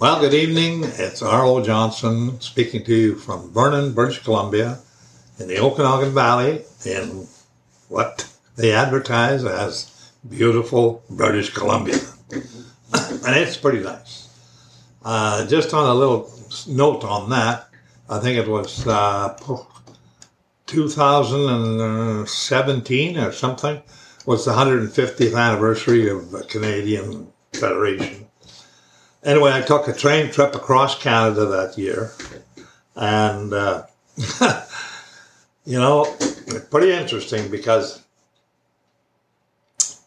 Well, good evening. It's R.O. Johnson speaking to you from Vernon, British Columbia, in the Okanagan Valley, in what they advertise as beautiful British Columbia. and it's pretty nice. Uh, just on a little note on that, I think it was uh, 2017 or something, was the 150th anniversary of the Canadian Federation anyway, I took a train trip across Canada that year, and uh, you know, pretty interesting because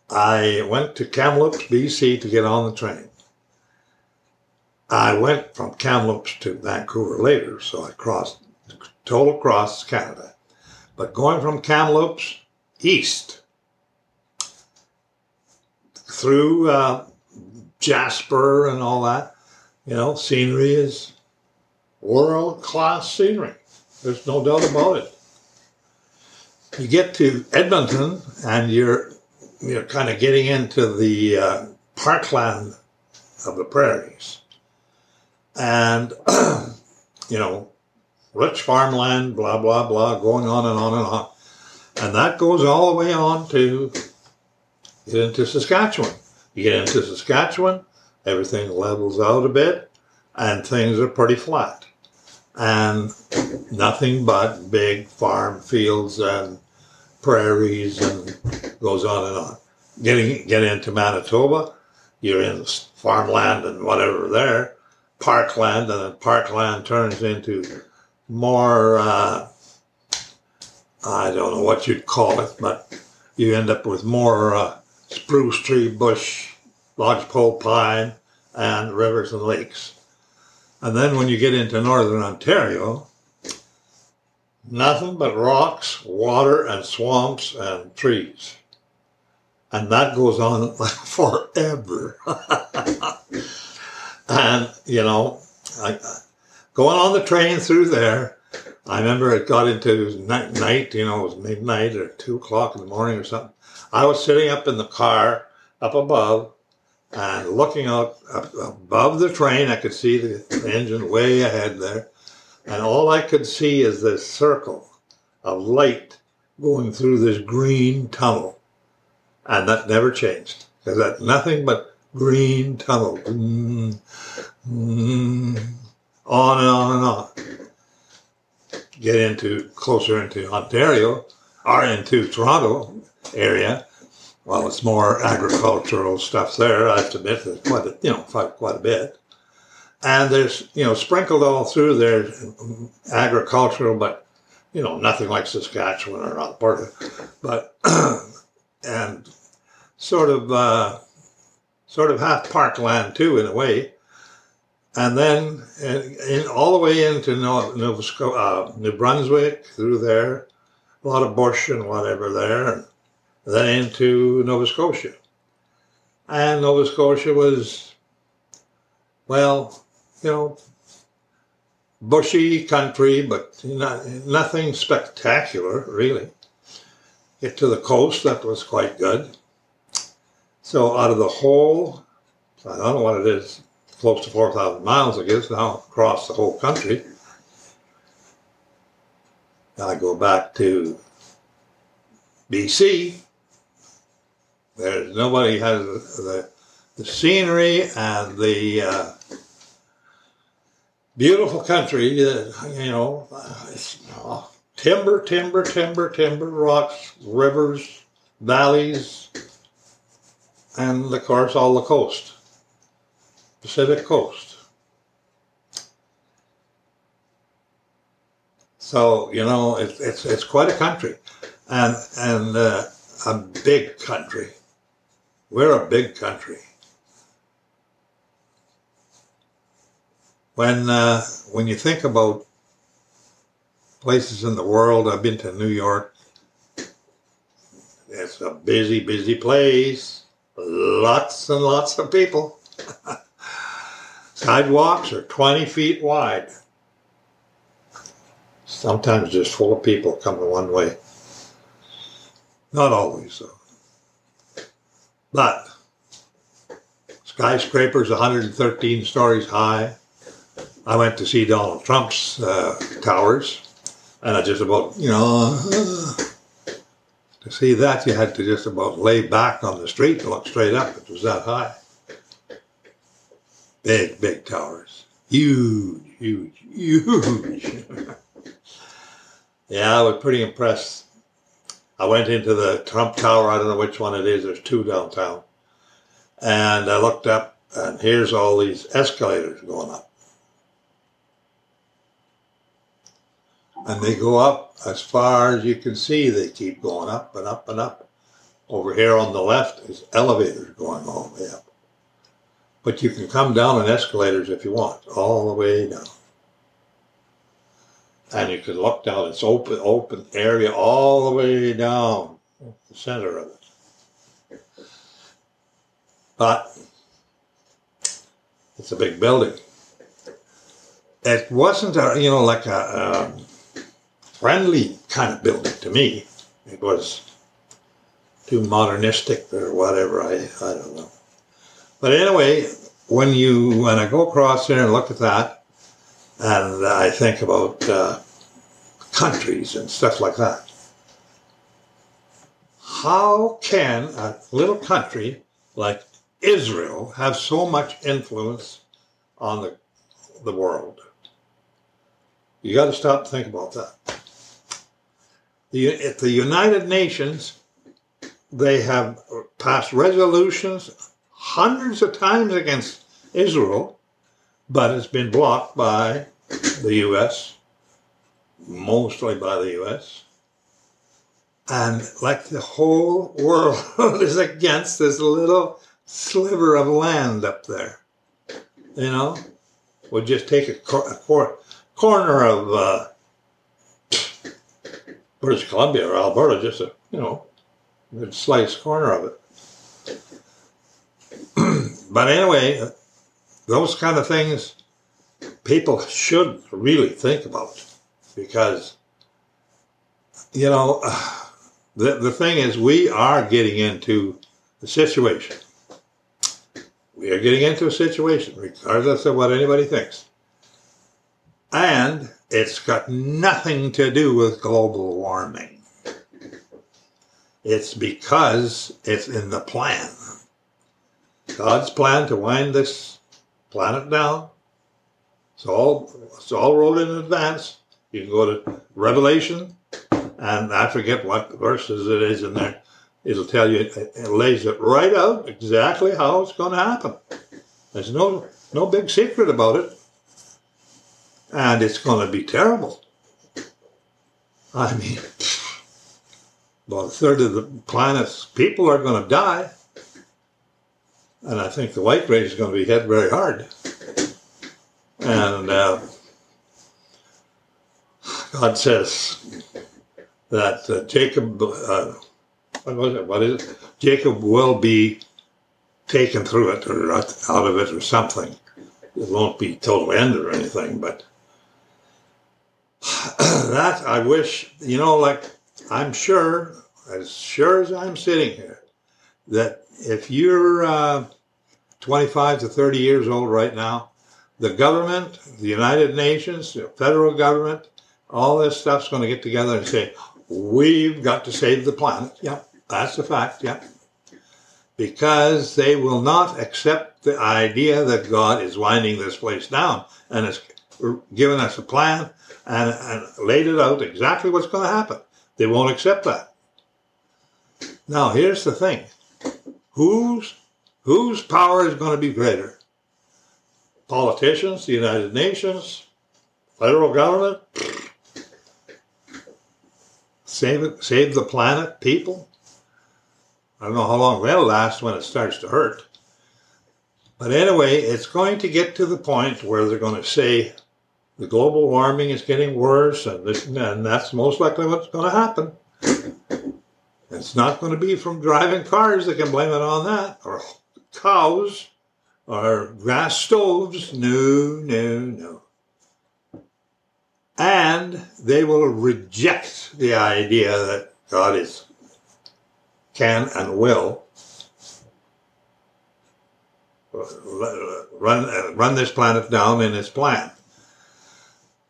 I went to Kamloops, BC, to get on the train. I went from Kamloops to Vancouver later, so I crossed total across Canada. But going from Kamloops east through uh, Jasper and all that. You know, scenery is world class scenery. There's no doubt about it. You get to Edmonton and you're you're kind of getting into the uh, parkland of the prairies, and you know, rich farmland, blah blah blah, going on and on and on, and that goes all the way on to get into Saskatchewan. You get into Saskatchewan, everything levels out a bit, and things are pretty flat. And nothing but big farm fields and prairies and goes on and on. Getting get into Manitoba, you're in farmland and whatever there, parkland, and then parkland turns into more. Uh, I don't know what you'd call it, but you end up with more uh, spruce tree, bush, lodgepole pine, and rivers and lakes. And then when you get into northern Ontario, nothing but rocks, water, and swamps and trees. And that goes on forever. and, you know, I, going on the train through there, I remember it got into night, you know, it was midnight or two o'clock in the morning or something. I was sitting up in the car up above and looking out up above the train. I could see the engine way ahead there. And all I could see is this circle of light going through this green tunnel. And that never changed. Because that nothing but green tunnel. Mm, mm, on and on and on. Get into closer into Ontario or into Toronto, area. Well, it's more agricultural stuff there. I have to admit, there's quite a, you know quite a bit, and there's you know sprinkled all through there agricultural, but you know nothing like Saskatchewan or Alberta, but and sort of uh, sort of half parkland too in a way, and then in, in all the way into Nova, uh, New Brunswick through there, a lot of bush and whatever there. And, then into Nova Scotia. And Nova Scotia was, well, you know, bushy country, but not, nothing spectacular, really. Get to the coast, that was quite good. So out of the whole, I don't know what it is, close to 4,000 miles, I guess, now across the whole country. I go back to BC, there's nobody has the, the scenery and the uh, beautiful country. That, you know, uh, timber, timber, timber, timber, rocks, rivers, valleys, and of course all the coast, Pacific coast. So you know, it's it's it's quite a country, and and uh, a big country. We're a big country. When uh, when you think about places in the world, I've been to New York. It's a busy, busy place. Lots and lots of people. Sidewalks are 20 feet wide. Sometimes just full of people coming one way. Not always, though. But skyscrapers 113 stories high. I went to see Donald Trump's uh, towers, and I just about, you know, uh, to see that you had to just about lay back on the street and look straight up. It was that high. Big, big towers. Huge, huge, huge. yeah, I was pretty impressed. I went into the Trump Tower. I don't know which one it is. There's two downtown. And I looked up, and here's all these escalators going up. And they go up as far as you can see. They keep going up and up and up. Over here on the left is elevators going all the way up. But you can come down on escalators if you want, all the way down. And you can look down, it's open, open area all the way down the center of it. But it's a big building. It wasn't a, you know, like a um, friendly kind of building to me. It was too modernistic or whatever. I, I don't know. But anyway, when you when I go across there and look at that, and I think about uh, countries and stuff like that, how can a little country like Israel have so much influence on the the world? You got to stop and think about that. The, at the United Nations, they have passed resolutions hundreds of times against Israel, but it's been blocked by the U.S., mostly by the U.S. And like the whole world is against this little sliver of land up there. You know, we'll just take a, cor- a cor- corner of uh, British Columbia or Alberta, just a, you know, a slice corner of it. but anyway, those kind of things people should really think about because, you know, the, the thing is, we are getting into a situation. We are getting into a situation, regardless of what anybody thinks. And it's got nothing to do with global warming. It's because it's in the plan. God's plan to wind this planet down. It's all it's all wrote in advance. You can go to Revelation, and I forget what verses it is in there. It'll tell you it lays it right out exactly how it's going to happen. There's no no big secret about it, and it's going to be terrible. I mean, about a third of the planet's people are going to die. And I think the white race is going to be hit very hard. And uh, God says that uh, Jacob, uh, what was it? What is it? Jacob will be taken through it or out of it or something. It won't be total end or anything, but that I wish, you know, like I'm sure, as sure as I'm sitting here, that if you're uh, 25 to 30 years old right now, the government, the United Nations, the federal government, all this stuff's going to get together and say, we've got to save the planet. Yep, that's a fact. Yep. Because they will not accept the idea that God is winding this place down and has given us a plan and, and laid it out exactly what's going to happen. They won't accept that. Now, here's the thing whose, whose power is going to be greater? Politicians, the United Nations, federal government? Save it, save the planet, people? I don't know how long that'll last when it starts to hurt. But anyway, it's going to get to the point where they're going to say the global warming is getting worse, and, this, and that's most likely what's going to happen. It's not going to be from driving cars they can blame it on that, or cows, or gas stoves. No, no, no. And they will reject the idea that God is can and will run run this planet down in its plan.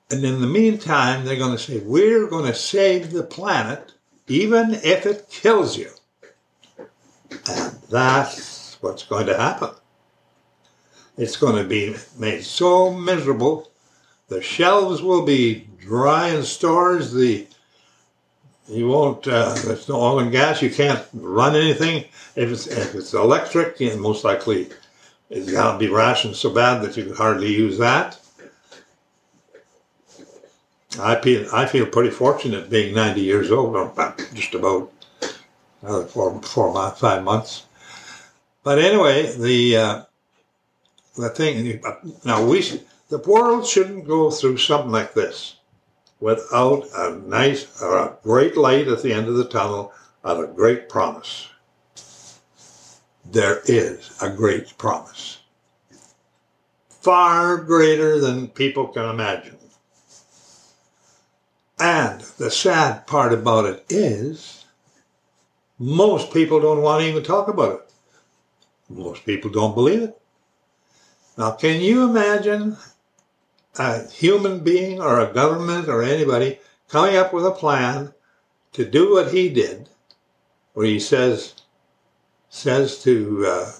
And in the meantime, they're going to say, "We're going to save the planet, even if it kills you." And that's what's going to happen. It's going to be made so miserable. The shelves will be dry in stores. The you won't. Uh, there's no oil and gas. You can't run anything. If it's if it's electric, most likely it's going to be rationed so bad that you can hardly use that. I feel I feel pretty fortunate being 90 years old, just about another four, four, five months. But anyway, the uh, the thing now we the world shouldn't go through something like this without a nice or a great light at the end of the tunnel of a great promise. There is a great promise. Far greater than people can imagine. And the sad part about it is most people don't want to even talk about it. Most people don't believe it. Now, can you imagine a human being or a government or anybody coming up with a plan to do what he did, where he says says to uh,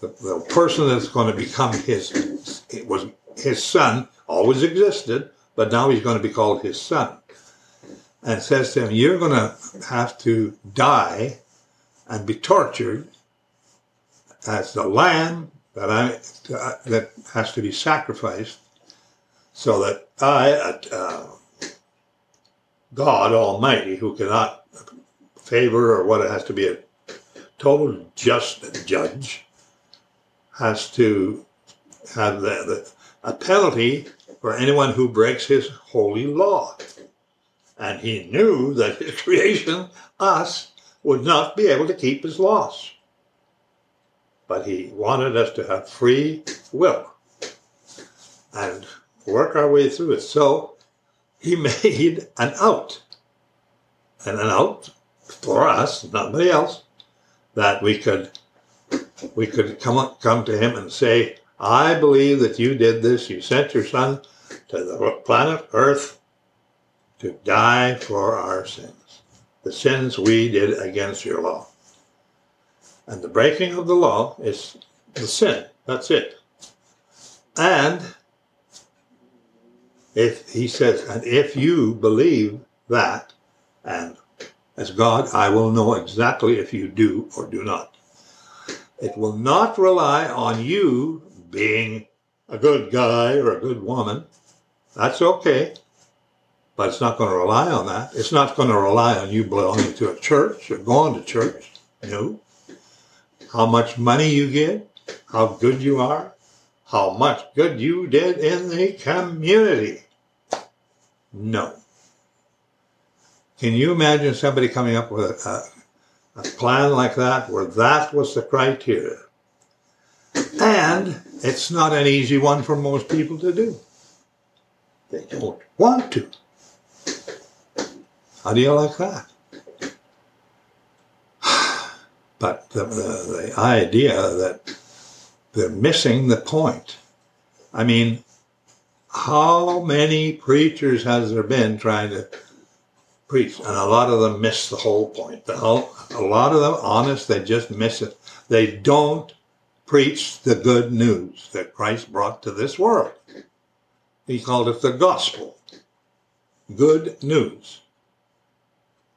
the, the, person that's going to become his it was his son always existed, but now he's going to be called his son, and says to him, "You're going to have to die and be tortured as the lamb that I that has to be sacrificed, so that I, uh, God Almighty, who cannot favor or what it has to be a total just judge, has to have the, the, a penalty for anyone who breaks His holy law. And He knew that His creation, us, would not be able to keep His laws but he wanted us to have free will and work our way through it. So he made an out, and an out for us, nobody else, that we could we could come come to him and say, "I believe that you did this. You sent your son to the planet Earth to die for our sins, the sins we did against your law." And the breaking of the law is the sin. That's it. And if he says, and if you believe that, and as God, I will know exactly if you do or do not. It will not rely on you being a good guy or a good woman. That's okay. But it's not going to rely on that. It's not going to rely on you belonging to a church or going to church. No how much money you get, how good you are, how much good you did in the community. No. Can you imagine somebody coming up with a, a, a plan like that where that was the criteria? And it's not an easy one for most people to do. They don't want to. How do you like that? But the, the, the idea that they're missing the point. I mean, how many preachers has there been trying to preach? And a lot of them miss the whole point. a lot of them, honest, they just miss it. They don't preach the good news that Christ brought to this world. He called it the gospel. Good news.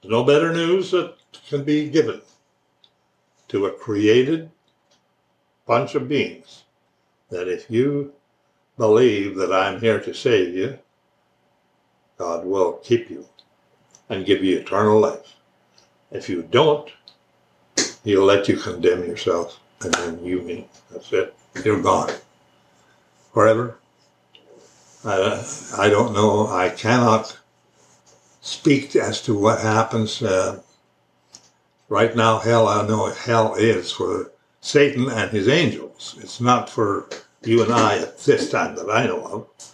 There's no better news that can be given to a created bunch of beings that if you believe that I'm here to save you, God will keep you and give you eternal life. If you don't, He'll let you condemn yourself, and then you mean that's it. You're gone forever. I, I don't know. I cannot speak as to what happens uh, Right now, hell, I know hell is for Satan and his angels. It's not for you and I at this time that I know of.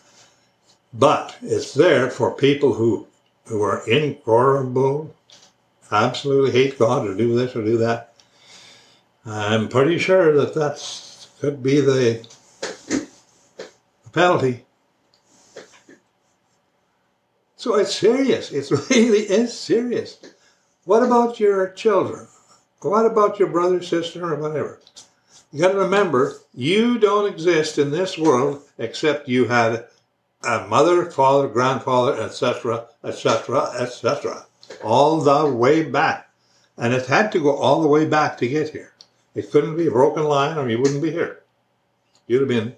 But it's there for people who, who are incorrigible, absolutely hate God or do this or do that. I'm pretty sure that that could be the penalty. So it's serious. It really is serious. What about your children? What about your brother, sister, or whatever? You got to remember, you don't exist in this world except you had a mother, father, grandfather, etc., etc., etc., all the way back. And it had to go all the way back to get here. It couldn't be a broken line or you wouldn't be here. You'd have been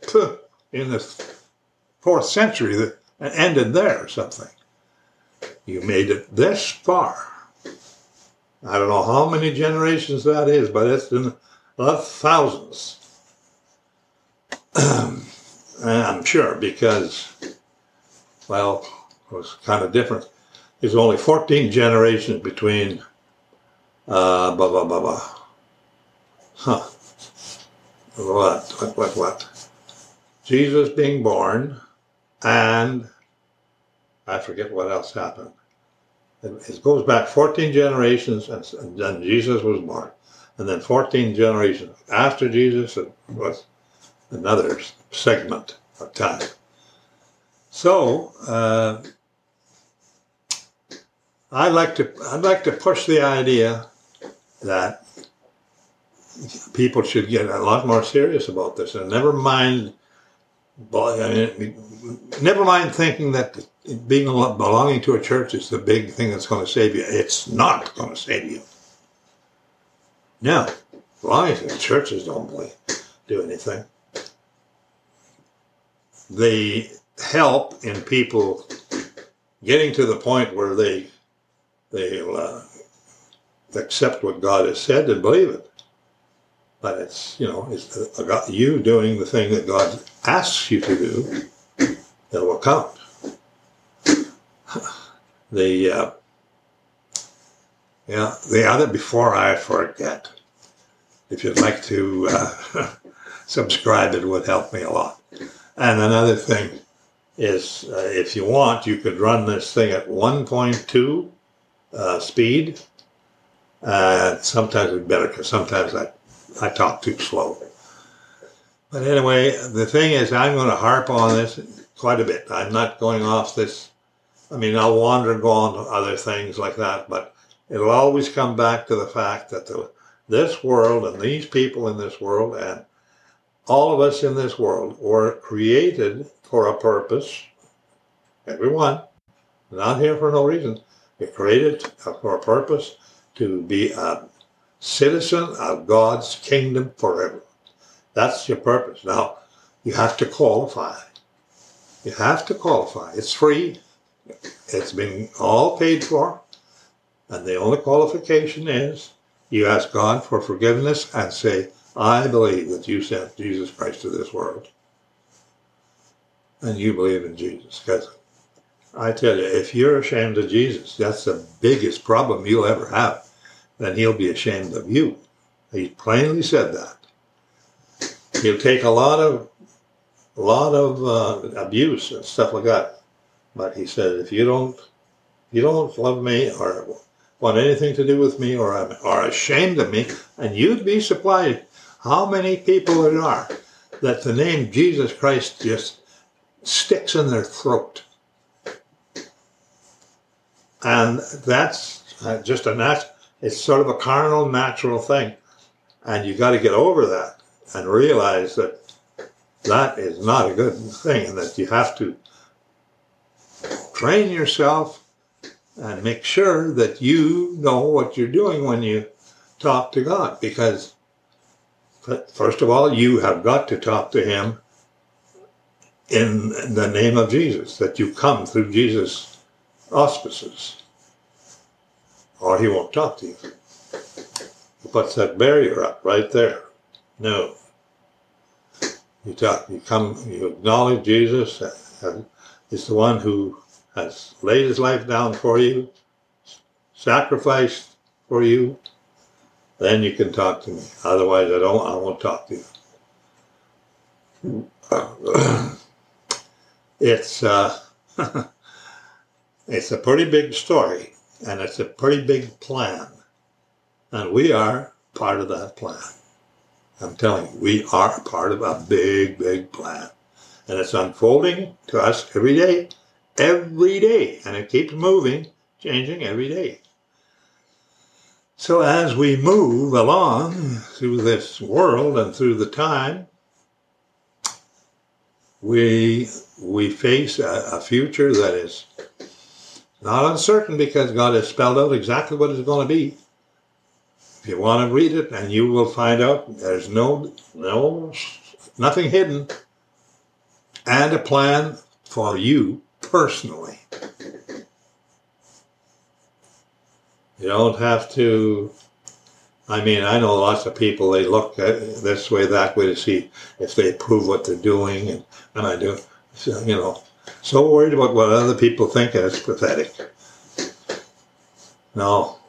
in the fourth century that ended there or something. You made it this far. I don't know how many generations that is, but it's in the thousands. I'm sure because, well, it was kind of different. There's only 14 generations between, uh, blah, blah, blah, blah. Huh. What, what, what, what? Jesus being born and I forget what else happened. It, goes back 14 generations and, then Jesus was born. And then 14 generations after Jesus, it was another segment of time. So, uh, I'd like to I'd like to push the idea that people should get a lot more serious about this and never mind. I mean, never mind thinking that being belonging to a church is the big thing that's going to save you. It's not going to save you. No, belonging to churches don't believe, do anything. They help in people getting to the point where they they uh, accept what God has said and believe it. But it's, you know, it's about you doing the thing that God asks you to do that will count. The, uh, yeah, the other, before I forget, if you'd like to uh, subscribe, it would help me a lot. And another thing is, uh, if you want, you could run this thing at 1.2 uh, speed. Uh, sometimes it's better because sometimes I I talk too slow. But anyway, the thing is, I'm going to harp on this quite a bit. I'm not going off this. I mean, I'll wander and go on to other things like that, but it'll always come back to the fact that the, this world and these people in this world and all of us in this world were created for a purpose. Everyone, not here for no reason. You're created for a purpose to be a citizen of God's kingdom forever. That's your purpose. Now, you have to qualify. You have to qualify. It's free. It's been all paid for. And the only qualification is you ask God for forgiveness and say, I believe that you sent Jesus Christ to this world. And you believe in Jesus. Because I tell you, if you're ashamed of Jesus, that's the biggest problem you'll ever have then he'll be ashamed of you. He plainly said that. He'll take a lot of, a lot of uh, abuse and stuff like that. But he said, if you don't, you don't love me or want anything to do with me or are ashamed of me, and you'd be surprised how many people there are that the name Jesus Christ just sticks in their throat. And that's uh, just a natural it's sort of a carnal, natural thing. And you got to get over that and realize that that is not a good thing and that you have to train yourself and make sure that you know what you're doing when you talk to God. Because, first of all, you have got to talk to Him in the name of Jesus, that you come through Jesus' auspices or he won't talk to you. He puts that barrier up right there. No. You talk, you come, you acknowledge Jesus is the one who has laid his life down for you, sacrificed for you, then you can talk to me. Otherwise, I don't. I won't talk to you. it's uh, it's a pretty big story. And it's a pretty big plan. And we are part of that plan. I'm telling you, we are part of a big, big plan. And it's unfolding to us every day, every day. And it keeps moving, changing every day. So as we move along through this world and through the time, we we face a, a future that is not uncertain because God has spelled out exactly what it's going to be. If you want to read it, and you will find out there's no no nothing hidden, and a plan for you personally. You don't have to. I mean, I know lots of people. They look this way, that way to see if they prove what they're doing, and, and I do. So, you know, so worried about what other people think, it's pathetic. No,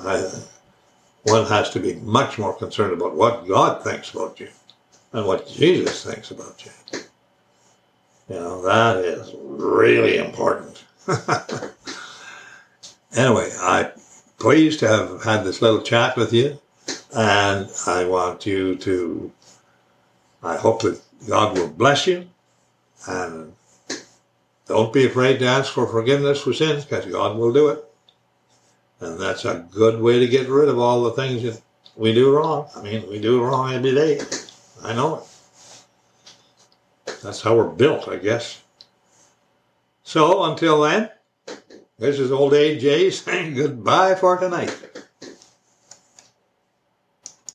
I, one has to be much more concerned about what God thinks about you and what Jesus thinks about you. You know, that is really important. anyway, I'm pleased to have had this little chat with you, and I want you to, I hope that God will bless you, and don't be afraid to ask for forgiveness for sins, because God will do it. And that's a good way to get rid of all the things that we do wrong. I mean, we do wrong every day. I know it. That's how we're built, I guess. So until then, this is Old AJ saying goodbye for tonight.